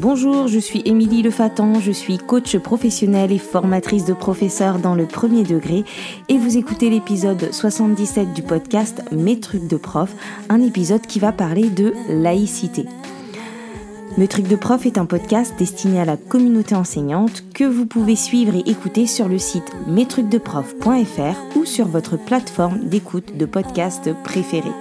Bonjour, je suis Émilie Lefatan, je suis coach professionnelle et formatrice de professeurs dans le premier degré et vous écoutez l'épisode 77 du podcast Mes trucs de prof, un épisode qui va parler de laïcité. Mes trucs de prof est un podcast destiné à la communauté enseignante que vous pouvez suivre et écouter sur le site mestrucsdeprof.fr ou sur votre plateforme d'écoute de podcast préférée.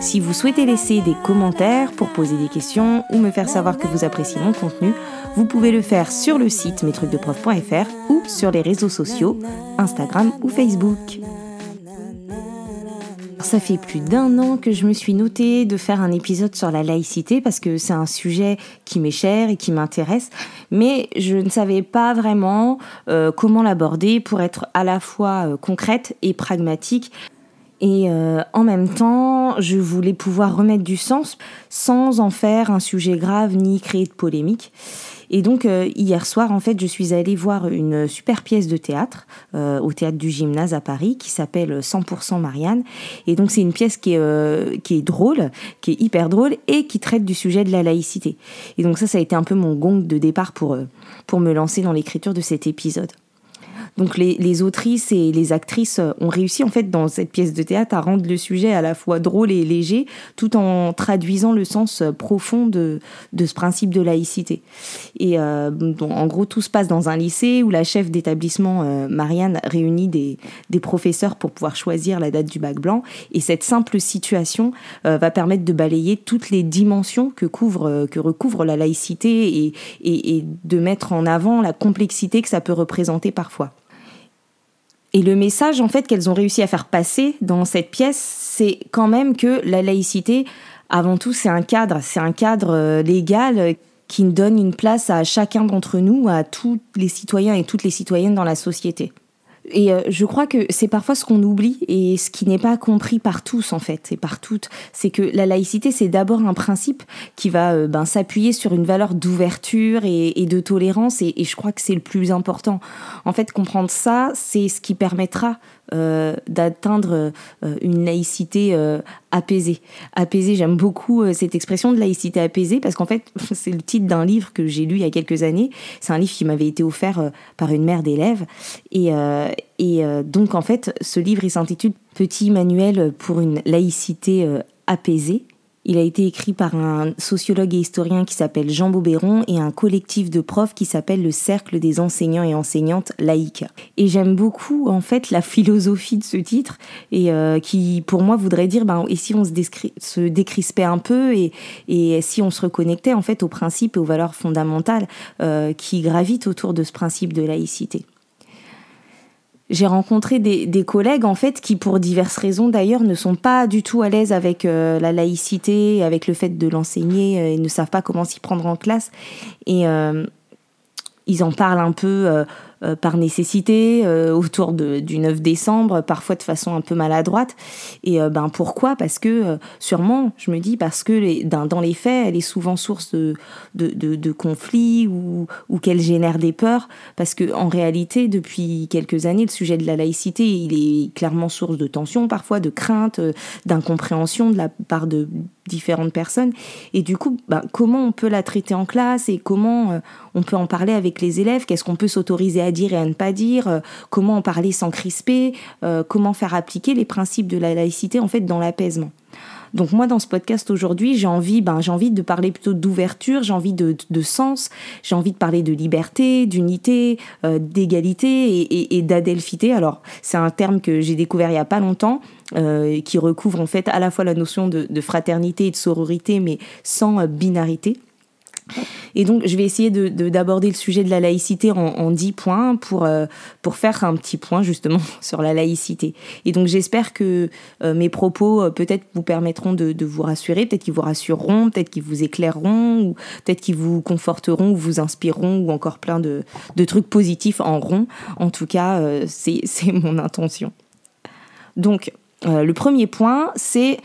Si vous souhaitez laisser des commentaires pour poser des questions ou me faire savoir que vous appréciez mon contenu, vous pouvez le faire sur le site mestrucsdeprof.fr ou sur les réseaux sociaux, Instagram ou Facebook. Ça fait plus d'un an que je me suis notée de faire un épisode sur la laïcité parce que c'est un sujet qui m'est cher et qui m'intéresse, mais je ne savais pas vraiment euh, comment l'aborder pour être à la fois euh, concrète et pragmatique. Et euh, en même temps, je voulais pouvoir remettre du sens sans en faire un sujet grave ni créer de polémique. Et donc euh, hier soir, en fait, je suis allée voir une super pièce de théâtre euh, au théâtre du Gymnase à Paris qui s'appelle 100% Marianne. Et donc c'est une pièce qui est, qui est drôle, qui est hyper drôle et qui traite du sujet de la laïcité. Et donc ça, ça a été un peu mon gong de départ pour, pour me lancer dans l'écriture de cet épisode. Donc les, autrices et les actrices ont réussi en fait dans cette pièce de théâtre à rendre le sujet à la fois drôle et léger, tout en traduisant le sens profond de, ce principe de laïcité. Et euh, en gros, tout se passe dans un lycée où la chef d'établissement, euh, Marianne, réunit des, professeurs pour pouvoir choisir la date du bac blanc. Et cette simple situation euh, va permettre de balayer toutes les dimensions que, couvre, que recouvre la laïcité et, et de mettre en avant la complexité que ça peut représenter parfois. Et le message en fait qu'elles ont réussi à faire passer dans cette pièce, c'est quand même que la laïcité, avant tout, c'est un cadre, c'est un cadre euh, légal qui donne une place à chacun d'entre nous, à tous les citoyens et toutes les citoyennes dans la société. Et euh, je crois que c'est parfois ce qu'on oublie et ce qui n'est pas compris par tous en fait et par toutes, c'est que la laïcité c'est d'abord un principe qui va euh, ben, s'appuyer sur une valeur d'ouverture et, de tolérance et, je crois que c'est le plus important. En fait, comprendre ça, c'est ce qui permettra d'atteindre euh, une laïcité euh, apaisée. Apaisée, j'aime beaucoup cette expression de laïcité apaisée parce qu'en fait, c'est le titre d'un livre que j'ai lu il y a quelques années. C'est un livre qui m'avait été offert par une mère d'élèves. Et, et donc, en fait, ce livre, il s'intitule Petit manuel pour une laïcité apaisée. Il a été écrit par un sociologue et historien qui s'appelle Jean Bobéron et un collectif de profs qui s'appelle le Cercle des enseignants et enseignantes laïques. Et j'aime beaucoup en fait la philosophie de ce titre et euh, qui pour moi voudrait dire ben et si on se, se décrispait un peu et, et si on se reconnectait en fait aux principes et aux valeurs fondamentales euh, qui gravitent autour de ce principe de laïcité j'ai rencontré des, des, collègues en fait qui, pour diverses raisons d'ailleurs, ne sont pas du tout à l'aise avec euh, la laïcité, avec le fait de l'enseigner euh, et ne savent pas comment s'y prendre en classe. Et euh, ils en parlent un peu euh, par nécessité euh, autour du 9 décembre, parfois de façon un peu maladroite. Et euh, ben pourquoi? Parce que sûrement, je me dis, parce que les, dans, les faits, elle est souvent source de, de, conflits ou, ou qu'elle génère des peurs. Parce que en réalité, depuis quelques années, le sujet de la laïcité, il est clairement source de tensions, parfois de craintes, d'incompréhension de la part de différentes personnes. Et du coup, ben, comment on peut la traiter en classe? Et comment on peut en parler avec les élèves? Qu'est-ce qu'on peut s'autoriser à dire et à ne pas dire, euh, comment en parler sans crisper, euh, comment faire appliquer les principes de la laïcité en fait dans l'apaisement. Donc moi dans ce podcast aujourd'hui j'ai envie ben j'ai envie de parler plutôt d'ouverture, j'ai envie de, de, sens, j'ai envie de parler de liberté, d'unité, euh, d'égalité et, et, d'adelphité. Alors c'est un terme que j'ai découvert il y a pas longtemps. qui recouvre en fait à la fois la notion de fraternité et de sororité mais sans binarité. Et donc, je vais essayer de, d'aborder le sujet de la laïcité en, dix points pour, euh, pour faire un petit point justement sur la laïcité. Et donc, j'espère que euh, mes propos euh, peut-être vous permettront de, de vous rassurer, peut-être qu'ils vous rassureront, peut-être qu'ils vous éclaireront, ou peut-être qu'ils vous conforteront, ou vous inspireront, ou encore plein de, de trucs positifs en rond. En tout cas, c'est mon intention. Donc, le premier point, c'est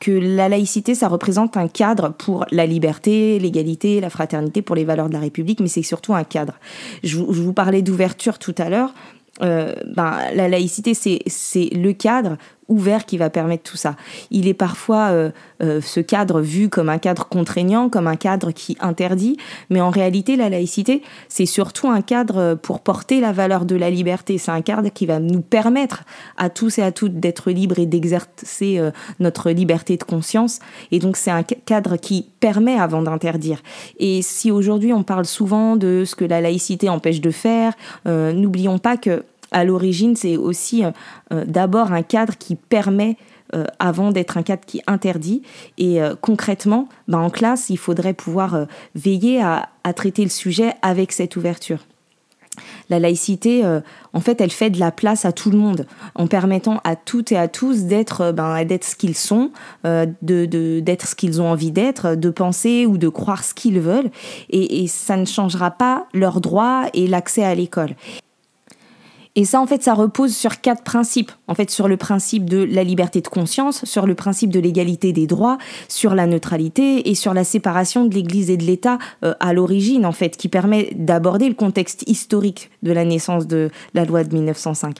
que la laïcité, ça représente un cadre pour la liberté, l'égalité, la fraternité, pour les valeurs de la République, mais c'est surtout un cadre. Je vous, vous parlais d'ouverture tout à l'heure. Euh, ben, la laïcité, c'est le cadre ouvert qui va permettre tout ça. Il est parfois euh, euh, ce cadre vu comme un cadre contraignant, comme un cadre qui interdit, mais en réalité la laïcité c'est surtout un cadre pour porter la valeur de la liberté. C'est un cadre qui va nous permettre à tous et à toutes d'être libres et d'exercer euh, notre liberté de conscience. Et donc c'est un cadre qui permet avant d'interdire. Et si aujourd'hui on parle souvent de ce que la laïcité empêche de faire, n'oublions pas que à l'origine, c'est aussi euh, euh, d'abord un cadre qui permet euh, avant d'être un cadre qui interdit. Et concrètement, ben, en classe, il faudrait pouvoir veiller à, traiter le sujet avec cette ouverture. La laïcité, en fait, elle fait de la place à tout le monde, en permettant à toutes et à tous d'être ben, d'être ce qu'ils sont, de, d'être ce qu'ils ont envie d'être, de penser ou de croire ce qu'ils veulent. Et, et ça ne changera pas leurs droits et l'accès à l'école. Et ça, en fait, ça repose sur quatre principes. En fait, sur le principe de la liberté de conscience, sur le principe de l'égalité des droits, sur la neutralité et sur la séparation de l'Église et de l'État euh, à l'origine, en fait, qui permet d'aborder le contexte historique de la naissance de la loi de 1905.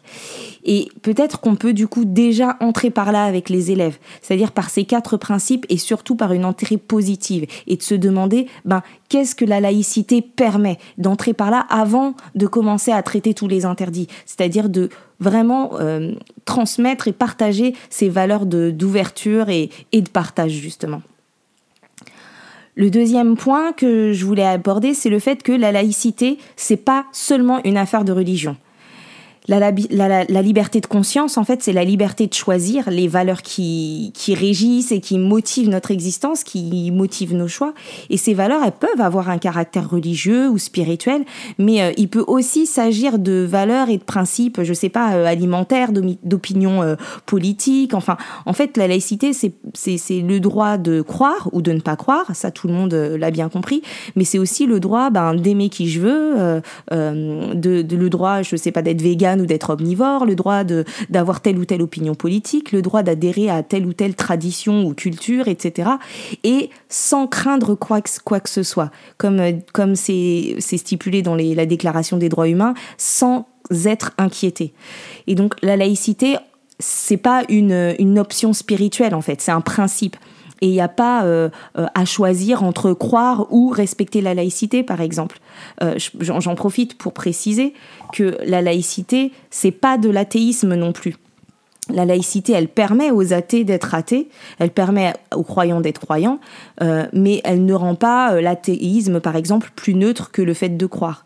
Et peut-être qu'on peut du coup déjà entrer par là avec les élèves, c'est-à-dire par ces quatre principes et surtout par une entrée positive et de se demander, ben, qu'est-ce que la laïcité permet d'entrer par là avant de commencer à traiter tous les interdits? C'est-à-dire de vraiment euh, transmettre et partager ces valeurs d'ouverture et, et de partage justement. Le deuxième point que je voulais aborder, c'est le fait que la laïcité, c'est pas seulement une affaire de religion. La, liberté de conscience, en fait, c'est la liberté de choisir les valeurs qui, qui régissent et qui motivent notre existence, qui motivent nos choix. Et ces valeurs, elles peuvent avoir un caractère religieux ou spirituel, mais euh, il peut aussi s'agir de valeurs et de principes, je sais pas, euh, alimentaires, d'opinions euh, politiques. Enfin, en fait, la laïcité, c'est le droit de croire ou de ne pas croire, ça tout le monde l'a bien compris, mais c'est aussi le droit ben, d'aimer qui je veux, de, de, le droit, je sais pas, d'être vegan ou d'être omnivore, le droit d'avoir telle ou telle opinion politique, le droit d'adhérer à telle ou telle tradition ou culture, etc. Et sans craindre quoi que, quoi que ce soit, comme comme c'est stipulé dans la Déclaration des droits humains, sans être inquiété. Et donc la laïcité, c'est pas une, une option spirituelle en fait, c'est un principe. Et il n'y a pas euh, euh, à choisir entre croire ou respecter la laïcité, par exemple. Euh, j'en profite pour préciser que la laïcité, c'est pas de l'athéisme non plus. La laïcité, elle permet aux athées d'être athées, elle permet aux croyants d'être croyants, mais elle ne rend pas l'athéisme, par exemple, plus neutre que le fait de croire.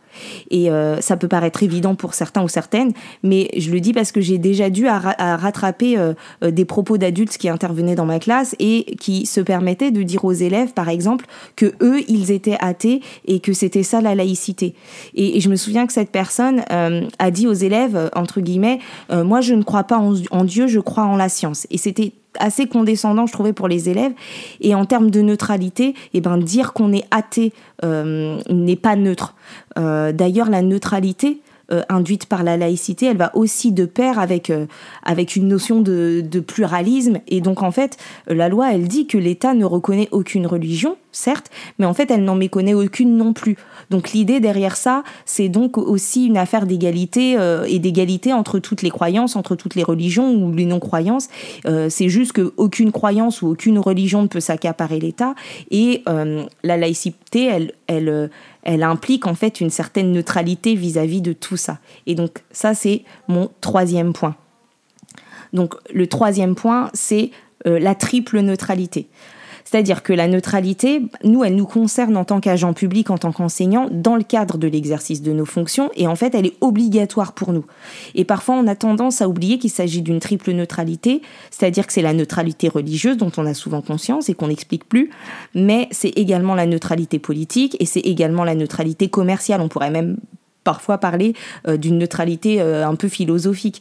Et euh, ça peut paraître évident pour certains ou certaines, mais je le dis parce que j'ai déjà dû à, rattraper euh, euh, des propos d'adultes qui intervenaient dans ma classe et qui se permettaient de dire aux élèves, par exemple, que eux, ils étaient athées et que c'était ça la laïcité. Et, je me souviens que cette personne a dit aux élèves, entre guillemets, moi je ne crois pas en, en Dieu, je crois en la science. Et c'était assez condescendant, je trouvais, pour les élèves. Et en termes de neutralité, eh ben, dire qu'on est athée euh, n'est pas neutre. Euh, d'ailleurs, la neutralité, euh, induite par la laïcité, elle va aussi de pair avec, avec une notion de, pluralisme. Et donc, en fait, la loi, elle dit que l'État ne reconnaît aucune religion, certes, mais en fait, elle n'en méconnaît aucune non plus. Donc, l'idée derrière ça, c'est donc aussi une affaire d'égalité euh, et d'égalité entre toutes les croyances, entre toutes les religions ou les non-croyances. c'est juste qu'aucune croyance ou aucune religion ne peut s'accaparer l'État. Et la laïcité, elle, elle elle implique en fait une certaine neutralité vis-à-vis de tout ça. Et donc ça, c'est mon troisième point. Donc le troisième point, c'est euh, la triple neutralité. C'est-à-dire que la neutralité, nous, elle nous concerne en tant qu'agent public, en tant qu'enseignant, dans le cadre de l'exercice de nos fonctions, et en fait, elle est obligatoire pour nous. Et parfois, on a tendance à oublier qu'il s'agit d'une triple neutralité, c'est-à-dire que c'est la neutralité religieuse dont on a souvent conscience et qu'on n'explique plus, mais c'est également la neutralité politique et c'est également la neutralité commerciale. On pourrait même parfois parler euh, d'une neutralité euh, un peu philosophique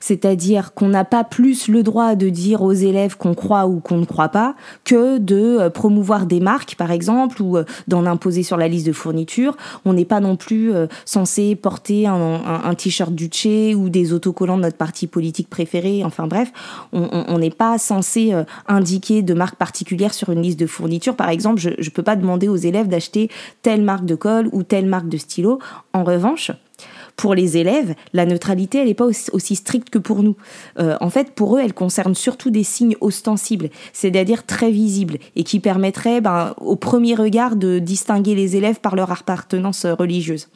c'est-à-dire qu'on n'a pas plus le droit de dire aux élèves qu'on croit ou qu'on ne croit pas que de euh, promouvoir des marques, par exemple, ou euh, d'en imposer sur la liste de fournitures. On n'est pas non plus euh, censé porter un, t-shirt Duce ou des autocollants de notre parti politique préféré. Enfin bref, on n'est pas censé indiquer de marque particulière sur une liste de fournitures. Par exemple, je ne peux pas demander aux élèves d'acheter telle marque de colle ou telle marque de stylo. En revanche, pour les élèves, la neutralité, elle n'est pas aussi, stricte que pour nous. Euh, en fait, pour eux, elle concerne surtout des signes ostensibles, c'est-à-dire très visibles, et qui permettraient, ben, au premier regard, de distinguer les élèves par leur appartenance religieuse.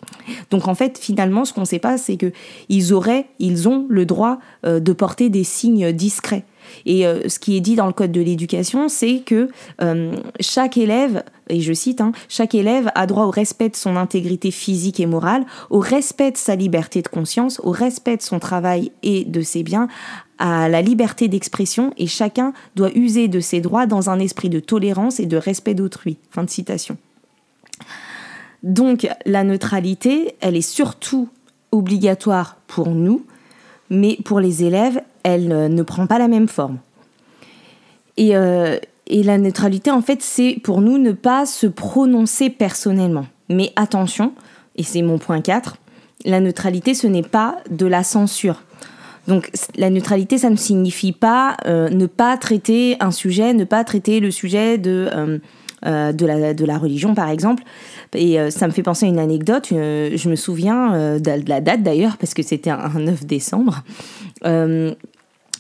Donc, en fait, finalement, ce qu'on ne sait pas, c'est que ils auraient, ils ont le droit euh, de porter des signes discrets. Et euh, ce qui est dit dans le Code de l'éducation, c'est que euh, chaque élève, et je cite, hein, chaque élève a droit au respect de son intégrité physique et morale, au respect de sa liberté de conscience, au respect de son travail et de ses biens, à la liberté d'expression, et chacun doit user de ses droits dans un esprit de tolérance et de respect d'autrui. Fin de citation. Donc la neutralité, elle est surtout obligatoire pour nous, mais pour les élèves, elle ne prend pas la même forme. Euh, et, la neutralité, en fait, c'est pour nous ne pas se prononcer personnellement. Mais attention, et c'est mon point 4, la neutralité, ce n'est pas de la censure. Donc la neutralité, ça ne signifie pas euh, ne pas traiter un sujet, ne pas traiter le sujet de, euh, de, la, religion, par exemple. Et ça me fait penser à une anecdote. je me souviens de la date d'ailleurs, parce que c'était un 9 décembre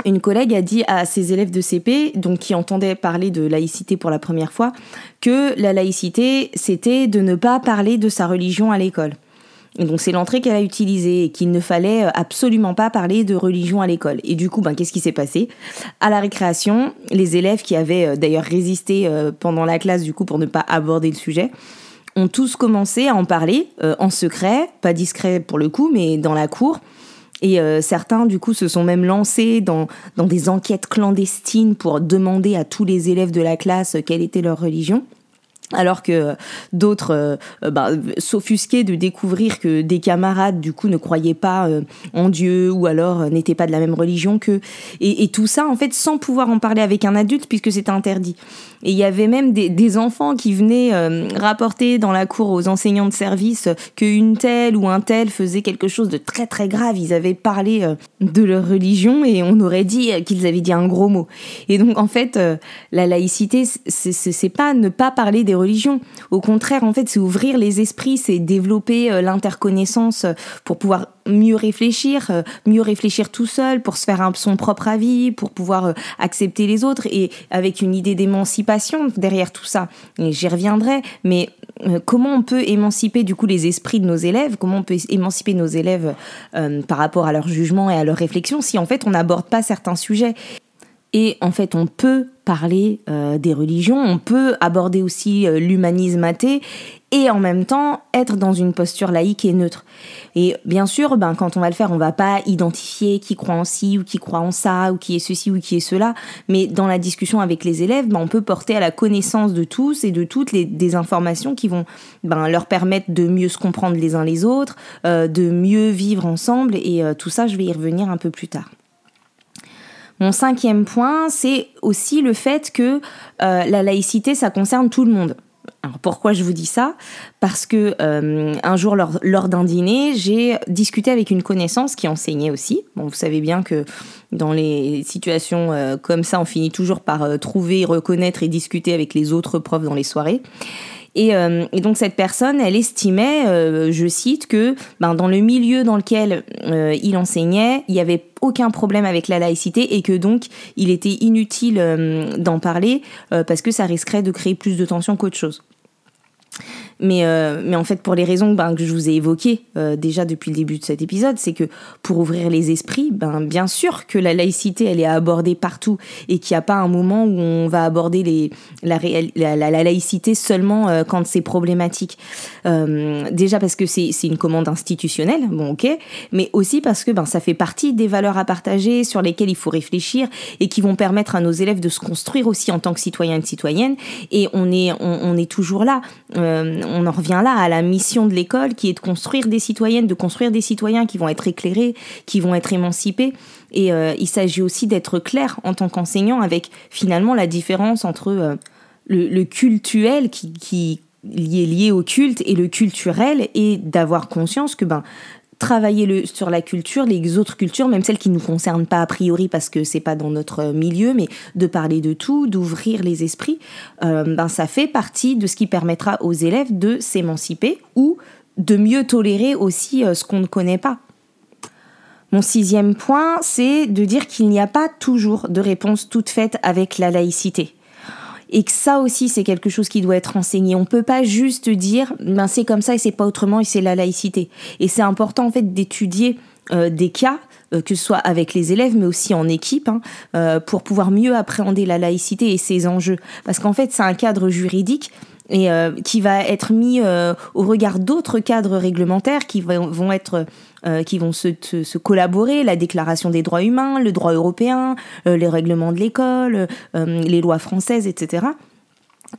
une collègue a dit à ses élèves de CP, donc qui entendaient parler de laïcité pour la première fois, que la laïcité, c'était de ne pas parler de sa religion à l'école. Et donc c'est l'entrée qu'elle a utilisée et qu'il ne fallait absolument pas parler de religion à l'école. Et du coup, ben, qu'est-ce qui s'est passé? À la récréation, les élèves qui avaient euh, d'ailleurs résisté euh, pendant la classe du coup pour ne pas aborder le sujet, ont tous commencé à en parler euh, en secret, pas discret pour le coup, mais dans la cour. Et euh, certains, du coup, se sont même lancés dans, dans des enquêtes clandestines pour demander à tous les élèves de la classe quelle était leur religion alors que d'autres euh, euh, bah, s'offusquaient de découvrir que des camarades du coup ne croyaient pas euh, en Dieu ou alors n'étaient pas de la même religion qu'eux. Et, tout ça en fait sans pouvoir en parler avec un adulte puisque c'était interdit. Et il y avait même des, enfants qui venaient rapporter dans la cour aux enseignants de service qu'une telle ou un tel faisait quelque chose de très très grave. Ils avaient parlé de leur religion et on aurait dit qu'ils avaient dit un gros mot. Et donc en fait la laïcité c'est pas ne pas parler des religion. Au contraire, en fait, c'est ouvrir les esprits, c'est développer euh, l'interconnaissance euh, pour pouvoir mieux réfléchir, euh, mieux réfléchir tout seul, pour se faire son propre avis, pour pouvoir accepter les autres et avec une idée d'émancipation derrière tout ça. Et j'y reviendrai, mais comment on peut émanciper du coup les esprits de nos élèves, comment on peut émanciper nos élèves par rapport à leur jugement et à leur réflexion si en fait on n'aborde pas certains sujets? Et en fait, on peut parler euh, des religions, on peut aborder aussi euh, l'humanisme athée et en même temps être dans une posture laïque et neutre. Et bien sûr, ben, quand on va le faire, on va pas identifier qui croit en ci ou qui croit en ça ou qui est ceci ou qui est cela, mais dans la discussion avec les élèves, ben, on peut porter à la connaissance de tous et de toutes les, des informations qui vont ben, leur permettre de mieux se comprendre les uns les autres, euh, de mieux vivre ensemble et tout ça, je vais y revenir un peu plus tard. Mon cinquième point, c'est aussi le fait que euh, la laïcité, ça concerne tout le monde. Alors pourquoi je vous dis ça? Parce que euh, un jour lors, d'un dîner, j'ai discuté avec une connaissance qui enseignait aussi. Bon, vous savez bien que dans les situations euh, comme ça, on finit toujours par trouver, reconnaître et discuter avec les autres profs dans les soirées. Euh, et, donc cette personne, elle estimait, euh, je cite, que ben, dans le milieu dans lequel euh, il enseignait, il n'y avait aucun problème avec la laïcité et que donc il était inutile d'en parler parce que ça risquerait de créer plus de tensions qu'autre chose. Mais, euh, mais en fait, pour les raisons ben, que je vous ai évoquées euh, déjà depuis le début de cet épisode, c'est que pour ouvrir les esprits, ben, bien sûr que la laïcité, elle est abordée partout et qu'il n'y a pas un moment où on va aborder la, la, la, laïcité seulement euh, quand c'est problématique. déjà parce que c'est une commande institutionnelle, bon ok, mais aussi parce que ben, ça fait partie des valeurs à partager sur lesquelles il faut réfléchir et qui vont permettre à nos élèves de se construire aussi en tant que citoyens et citoyennes. Et on est, on est toujours là on en revient là à la mission de l'école qui est de construire des citoyennes, de construire des citoyens qui vont être éclairés, qui vont être émancipés. Et euh, il s'agit aussi d'être clair en tant qu'enseignant avec finalement la différence entre euh, le, cultuel qui, est lié au culte et le culturel et d'avoir conscience que ben travailler le, sur la culture, les autres cultures, même celles qui ne nous concernent pas a priori parce que c'est pas dans notre milieu, mais de parler de tout, d'ouvrir les esprits, euh, ben ça fait partie de ce qui permettra aux élèves de s'émanciper ou de mieux tolérer aussi ce qu'on ne connaît pas. Mon sixième point, c'est de dire qu'il n'y a pas toujours de réponse toute faite avec la laïcité. Et que ça aussi, c'est quelque chose qui doit être enseigné. On peut pas juste dire, ben c'est comme ça et c'est pas autrement et c'est la laïcité. Et c'est important en fait d'étudier euh, des cas euh, que ce soit avec les élèves, mais aussi en équipe, hein, euh, pour pouvoir mieux appréhender la laïcité et ses enjeux. Parce qu'en fait, c'est un cadre juridique et qui va être mis au regard d'autres cadres réglementaires qui vont, être qui vont se, collaborer, la Déclaration des droits humains, le droit européen, les règlements de l'école, les lois françaises, etc.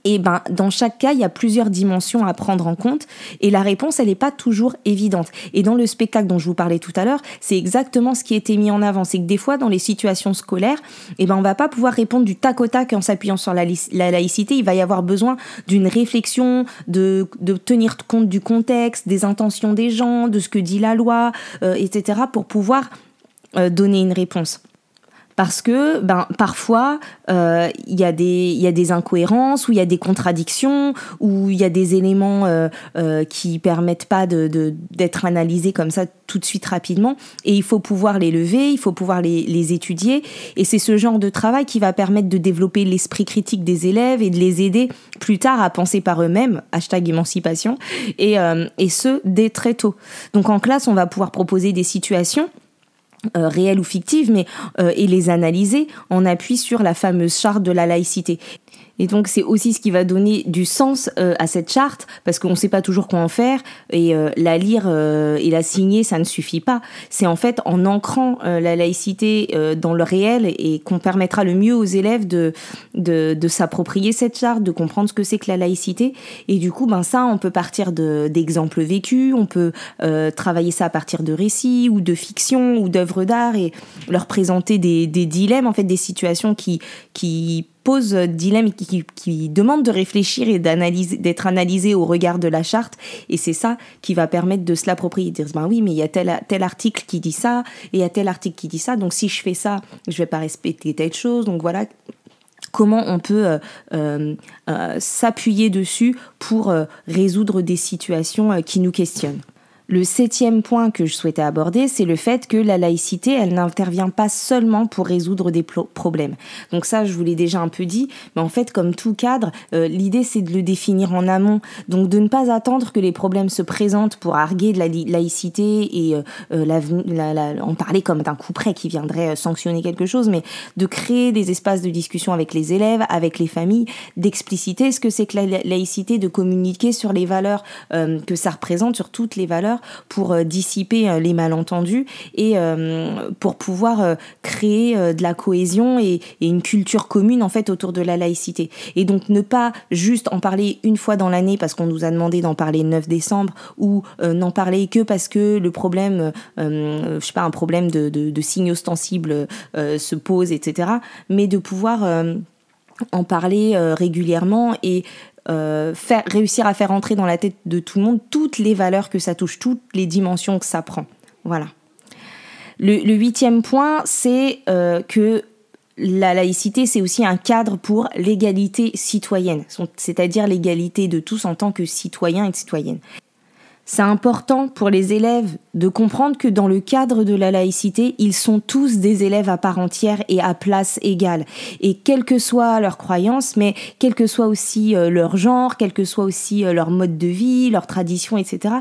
Et ben, dans chaque cas, il y a plusieurs dimensions à prendre en compte et la réponse, elle n'est pas toujours évidente. Et dans le spectacle dont je vous parlais tout à l'heure, c'est exactement ce qui été mis en avant. C'est que des fois, dans les situations scolaires, et ben, on va pas pouvoir répondre du tac au tac en s'appuyant sur la, laïcité. Il va y avoir besoin d'une réflexion, de, tenir compte du contexte, des intentions des gens, de ce que dit la loi, euh, etc., pour pouvoir euh, donner une réponse parce que ben parfois euh, il y a des y a des incohérences ou il y a des contradictions ou il y a des éléments euh, euh, qui permettent pas de d'être analysés comme ça tout de suite rapidement. Et il faut pouvoir les lever il faut pouvoir les, les étudier. Et c'est ce genre de travail qui va permettre de développer l'esprit critique des élèves et de les aider plus tard à penser par eux-mêmes hashtag émancipation et et ce dès très tôt. Donc en classe on va pouvoir proposer des situations euh, réelles ou fictives, mais euh, et les analyser en appui sur la fameuse charte de la laïcité. Et donc c'est aussi ce qui va donner du sens euh, à cette charte, parce qu'on ne sait pas toujours quoi en faire, et euh, la lire euh, et la signer, ça ne suffit pas. C'est en fait en ancrant la laïcité dans le réel et qu'on permettra le mieux aux élèves de, de, de s'approprier cette charte, de comprendre ce que c'est que la laïcité. Et du coup, ben ça, on peut partir d'exemples vécus, on peut travailler ça à partir de récits ou de fiction ou d'œuvres d'art et leur présenter des, des dilemmes, en fait, des situations qui, qui pose dilemme, qui, qui, demande de réfléchir et d'être analysé au regard de la charte. Et c'est ça qui va permettre de se l'approprier, de dire ben oui, mais il y a tel, tel article qui dit ça, et il y a tel article qui dit ça. Donc si je fais ça, je vais pas respecter telle chose. Donc voilà comment on peut euh, euh, euh, s'appuyer dessus pour résoudre des situations qui nous questionnent. Le septième point que je souhaitais aborder, c'est le fait que la laïcité, elle n'intervient pas seulement pour résoudre des problèmes. Donc ça, je vous l'ai déjà un peu dit, mais en fait, comme tout cadre, euh, l'idée c'est de le définir en amont. Donc de ne pas attendre que les problèmes se présentent pour arguer de la laïcité et euh, euh, en parler comme d'un coup près qui viendrait sanctionner quelque chose, mais de créer des espaces de discussion avec les élèves, avec les familles, d'expliciter ce que c'est que la laïcité, de communiquer sur les valeurs que ça représente, sur toutes les valeurs pour euh, dissiper euh, les malentendus et euh, pour pouvoir créer de la cohésion et, une culture commune en fait autour de la laïcité. Et donc ne pas juste en parler une fois dans l'année parce qu'on nous a demandé d'en parler le 9 décembre ou n'en parler que parce que le problème, je sais pas, un problème de, de, signes ostensibles se pose, etc. Mais de pouvoir en parler régulièrement et euh, faire, réussir à faire entrer dans la tête de tout le monde toutes les valeurs que ça touche, toutes les dimensions que ça prend. Voilà. Le, huitième point, c'est euh, que la laïcité, c'est aussi un cadre pour l'égalité citoyenne, c'est-à-dire l'égalité de tous en tant que citoyens et citoyennes. C'est important pour les élèves de comprendre que dans le cadre de la laïcité, ils sont tous des élèves à part entière et à place égale. Et quelle que soit leur croyance, mais quel que soit aussi euh, leur genre, quel que soit aussi euh, leur mode de vie, leur tradition, etc.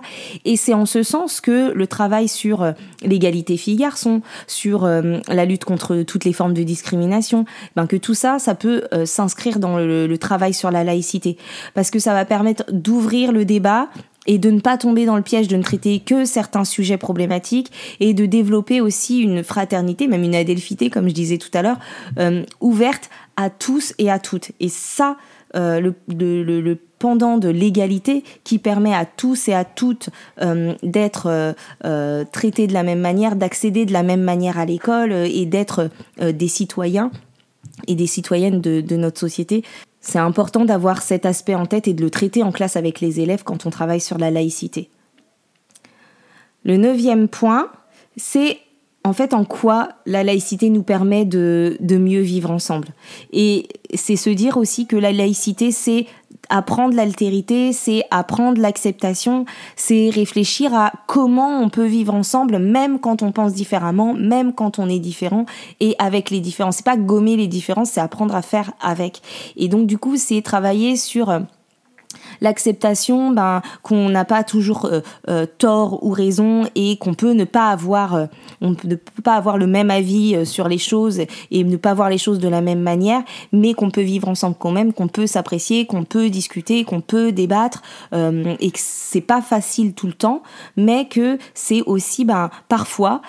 Et c'est en ce sens que le travail sur euh, l'égalité filles-garçons, sur la lutte contre toutes les formes de discrimination, ben que tout ça, ça peut s'inscrire dans le, le travail sur la laïcité. Parce que ça va permettre d'ouvrir le débat et de ne pas tomber dans le piège de ne traiter que certains sujets problématiques et de développer aussi une fraternité, même une adelphité, comme je disais tout à l'heure, euh, ouverte à tous et à toutes. Et ça, euh, le, pendant de l'égalité qui permet à tous et à toutes euh, d'être traités de la même manière, d'accéder de la même manière à l'école et d'être des citoyens et des citoyennes de, de notre société. C'est important d'avoir cet aspect en tête et de le traiter en classe avec les élèves quand on travaille sur la laïcité. Le neuvième point, c'est en fait en quoi la laïcité nous permet de, mieux vivre ensemble. Et c'est se dire aussi que la laïcité, c'est apprendre l'altérité, c'est apprendre l'acceptation, c'est réfléchir à comment on peut vivre ensemble, même quand on pense différemment, même quand on est différent, et avec les différences. C'est pas gommer les différences, c'est apprendre à faire avec. Et donc du coup, c'est travailler sur euh, l'acceptation ben, qu'on n'a pas toujours euh, euh, tort ou raison et qu'on peut ne pas avoir euh, on ne peut pas avoir le même avis sur les choses et ne pas voir les choses de la même manière mais qu'on peut vivre ensemble quand même qu'on peut s'apprécier qu'on peut discuter qu'on peut débattre et que c'est pas facile tout le temps mais que c'est aussi ben parfois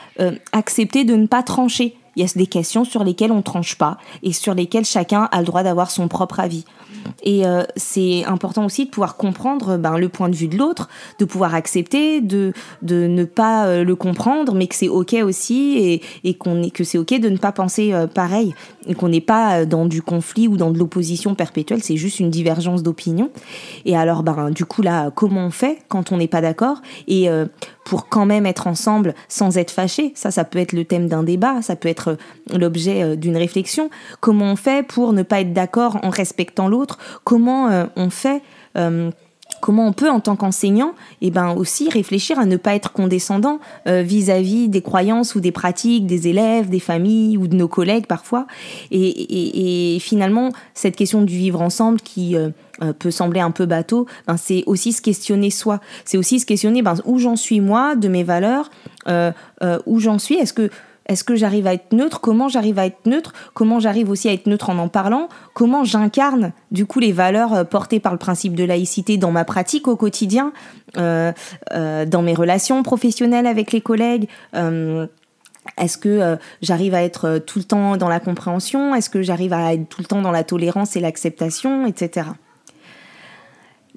accepter de ne pas trancher il y a des questions sur lesquelles on tranche pas et sur lesquelles chacun a le droit d'avoir son propre avis. Et euh, c'est important aussi de pouvoir comprendre ben, le point de vue de l'autre, de pouvoir accepter, de, de ne pas euh, le comprendre, mais que c'est ok aussi et, et qu'on est, que c'est ok de ne pas penser euh, pareil et qu'on n'est pas dans du conflit ou dans de l'opposition perpétuelle, c'est juste une divergence d'opinion. Et alors, ben, du coup, là, comment on fait quand on n'est pas d'accord Et pour quand même être ensemble sans être fâché. Ça, ça peut être le thème d'un débat, ça peut être l'objet euh, d'une réflexion. Comment on fait pour ne pas être d'accord en respectant l'autre? Comment euh, on fait euh, comment on peut en tant qu'enseignant et eh ben aussi réfléchir à ne pas être condescendant vis-à-vis des croyances ou des pratiques des élèves, des familles ou de nos collègues parfois? Et, finalement cette question du vivre ensemble qui euh, peut sembler un peu bateau, ben c'est aussi se questionner soi. C'est aussi se questionner ben, où j'en suis moi, de mes valeurs, euh, euh, où j'en suis? Est-ce que est-ce que j'arrive à être neutre? Comment j'arrive à être neutre? Comment j'arrive aussi à être neutre en en parlant? Comment j'incarne du coup les valeurs portées par le principe de laïcité dans ma pratique au quotidien, dans mes relations professionnelles avec les collègues? Est-ce que j'arrive à être tout le temps dans la compréhension? Est-ce que j'arrive à être tout le temps dans la tolérance et l'acceptation, etc.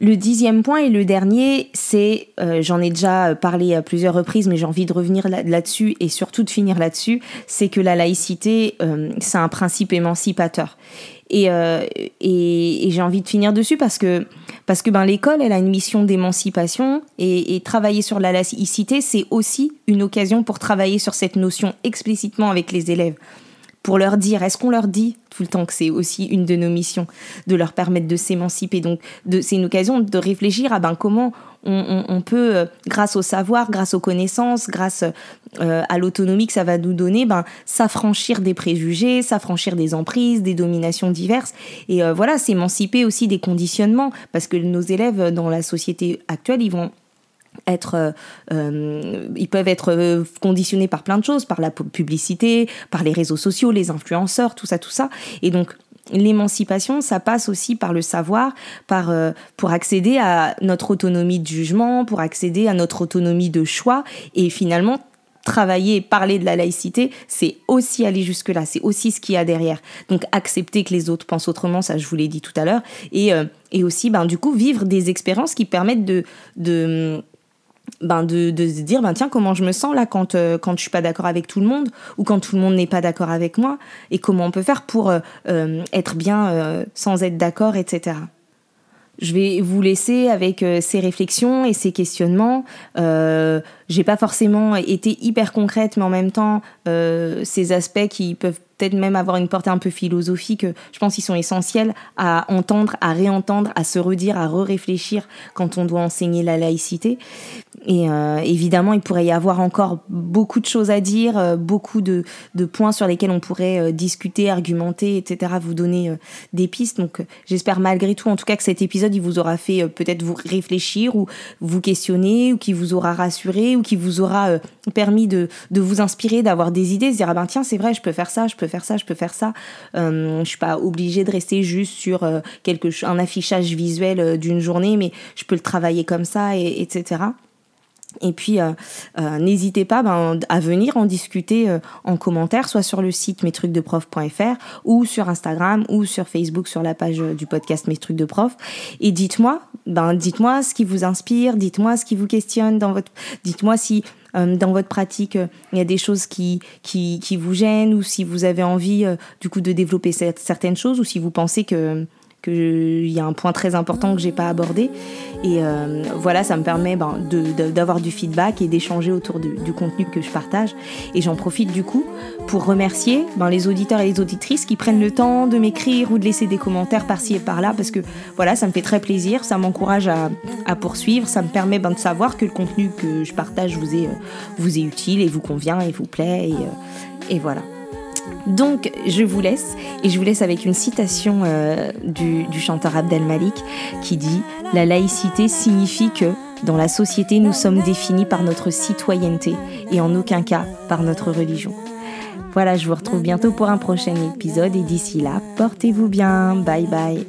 Le dixième point et le dernier, c'est, euh, j'en ai déjà parlé à plusieurs reprises, mais j'ai envie de revenir là-dessus et surtout de finir là-dessus, c'est que la laïcité, euh, c'est un principe émancipateur. Et, euh, et, j'ai envie de finir dessus parce que, parce que ben, l'école, elle a une mission d'émancipation et travailler sur la laïcité, c'est aussi une occasion pour travailler sur cette notion explicitement avec les élèves pour leur dire, est-ce qu'on leur dit tout le temps que c'est aussi une de nos missions de leur permettre de s'émanciper? Donc c'est une occasion de réfléchir à ben, comment on, peut, euh, grâce au savoir, grâce aux connaissances, grâce euh, à l'autonomie que ça va nous donner, ben, s'affranchir des préjugés, s'affranchir des emprises, des dominations diverses. Et euh, voilà, s'émanciper aussi des conditionnements, parce que nos élèves dans la société actuelle, ils vont être, euh, euh, ils peuvent être euh, conditionnés par plein de choses, par la publicité, par les réseaux sociaux, les influenceurs, tout ça, tout ça. Et donc, l'émancipation, ça passe aussi par le savoir, par, pour accéder à notre autonomie de jugement, pour accéder à notre autonomie de choix, et finalement, travailler, parler de la laïcité, c'est aussi aller jusque-là, c'est aussi ce qu'il y a derrière. Donc accepter que les autres pensent autrement, ça je vous l'ai dit tout à l'heure, et, et aussi, ben, du coup, vivre des expériences qui permettent de, de ben de, de, se dire ben tiens comment je me sens là quand euh, quand je suis pas d'accord avec tout le monde ou quand tout le monde n'est pas d'accord avec moi et comment on peut faire pour euh, euh, être bien sans être d'accord etc je vais vous laisser avec ces réflexions et ces questionnements. Euh, j'ai pas forcément été hyper concrète, mais en même temps, ces aspects qui peuvent peut-être même avoir une portée un peu philosophique, je pense qu'ils sont essentiels à entendre, à réentendre, à se redire, à re-réfléchir quand on doit enseigner la laïcité. Et euh, évidemment, il pourrait y avoir encore beaucoup de choses à dire, euh, beaucoup de, de, points sur lesquels on pourrait euh, discuter, argumenter, etc., vous donner des pistes. Donc j'espère malgré tout, en tout cas, que cet épisode, il vous aura fait peut-être vous réfléchir ou vous questionner, ou qui vous aura rassuré, qui vous aura permis de, de vous inspirer, d'avoir des idées, se dire, ah ben tiens, c'est vrai, je peux faire ça, je peux faire ça, je peux faire ça. je suis pas obligée de rester juste sur quelque, un affichage visuel d'une journée, mais je peux le travailler comme ça, et, etc. Et puis, euh, euh, n'hésitez pas ben, à venir en discuter euh, en commentaire, soit sur le site mestrucsdeprof.fr ou sur Instagram ou sur Facebook sur la page du podcast Mes trucs de prof. Et dites-moi, ben, dites-moi ce qui vous inspire, dites-moi ce qui vous questionne dans votre, dites-moi si dans votre pratique il y a des choses qui, qui, qui vous gênent ou si vous avez envie du coup de développer certaines choses ou si vous pensez que qu'il y a un point très important que j'ai pas abordé. Et euh, voilà, ça me permet ben, d'avoir du feedback et d'échanger autour du, contenu que je partage. Et j'en profite du coup pour remercier ben, les auditeurs et les auditrices qui prennent le temps de m'écrire ou de laisser des commentaires par-ci et par-là, parce que voilà, ça me fait très plaisir, ça m'encourage à, poursuivre, ça me permet ben, de savoir que le contenu que je partage vous est, vous est utile et vous convient et vous plaît. Et, euh, et voilà. Donc, je vous laisse, et je vous laisse avec une citation euh, du, du chanteur Abdel Malik qui dit La laïcité signifie que, dans la société, nous sommes définis par notre citoyenneté et en aucun cas par notre religion. Voilà, je vous retrouve bientôt pour un prochain épisode et d'ici là, portez-vous bien. Bye bye.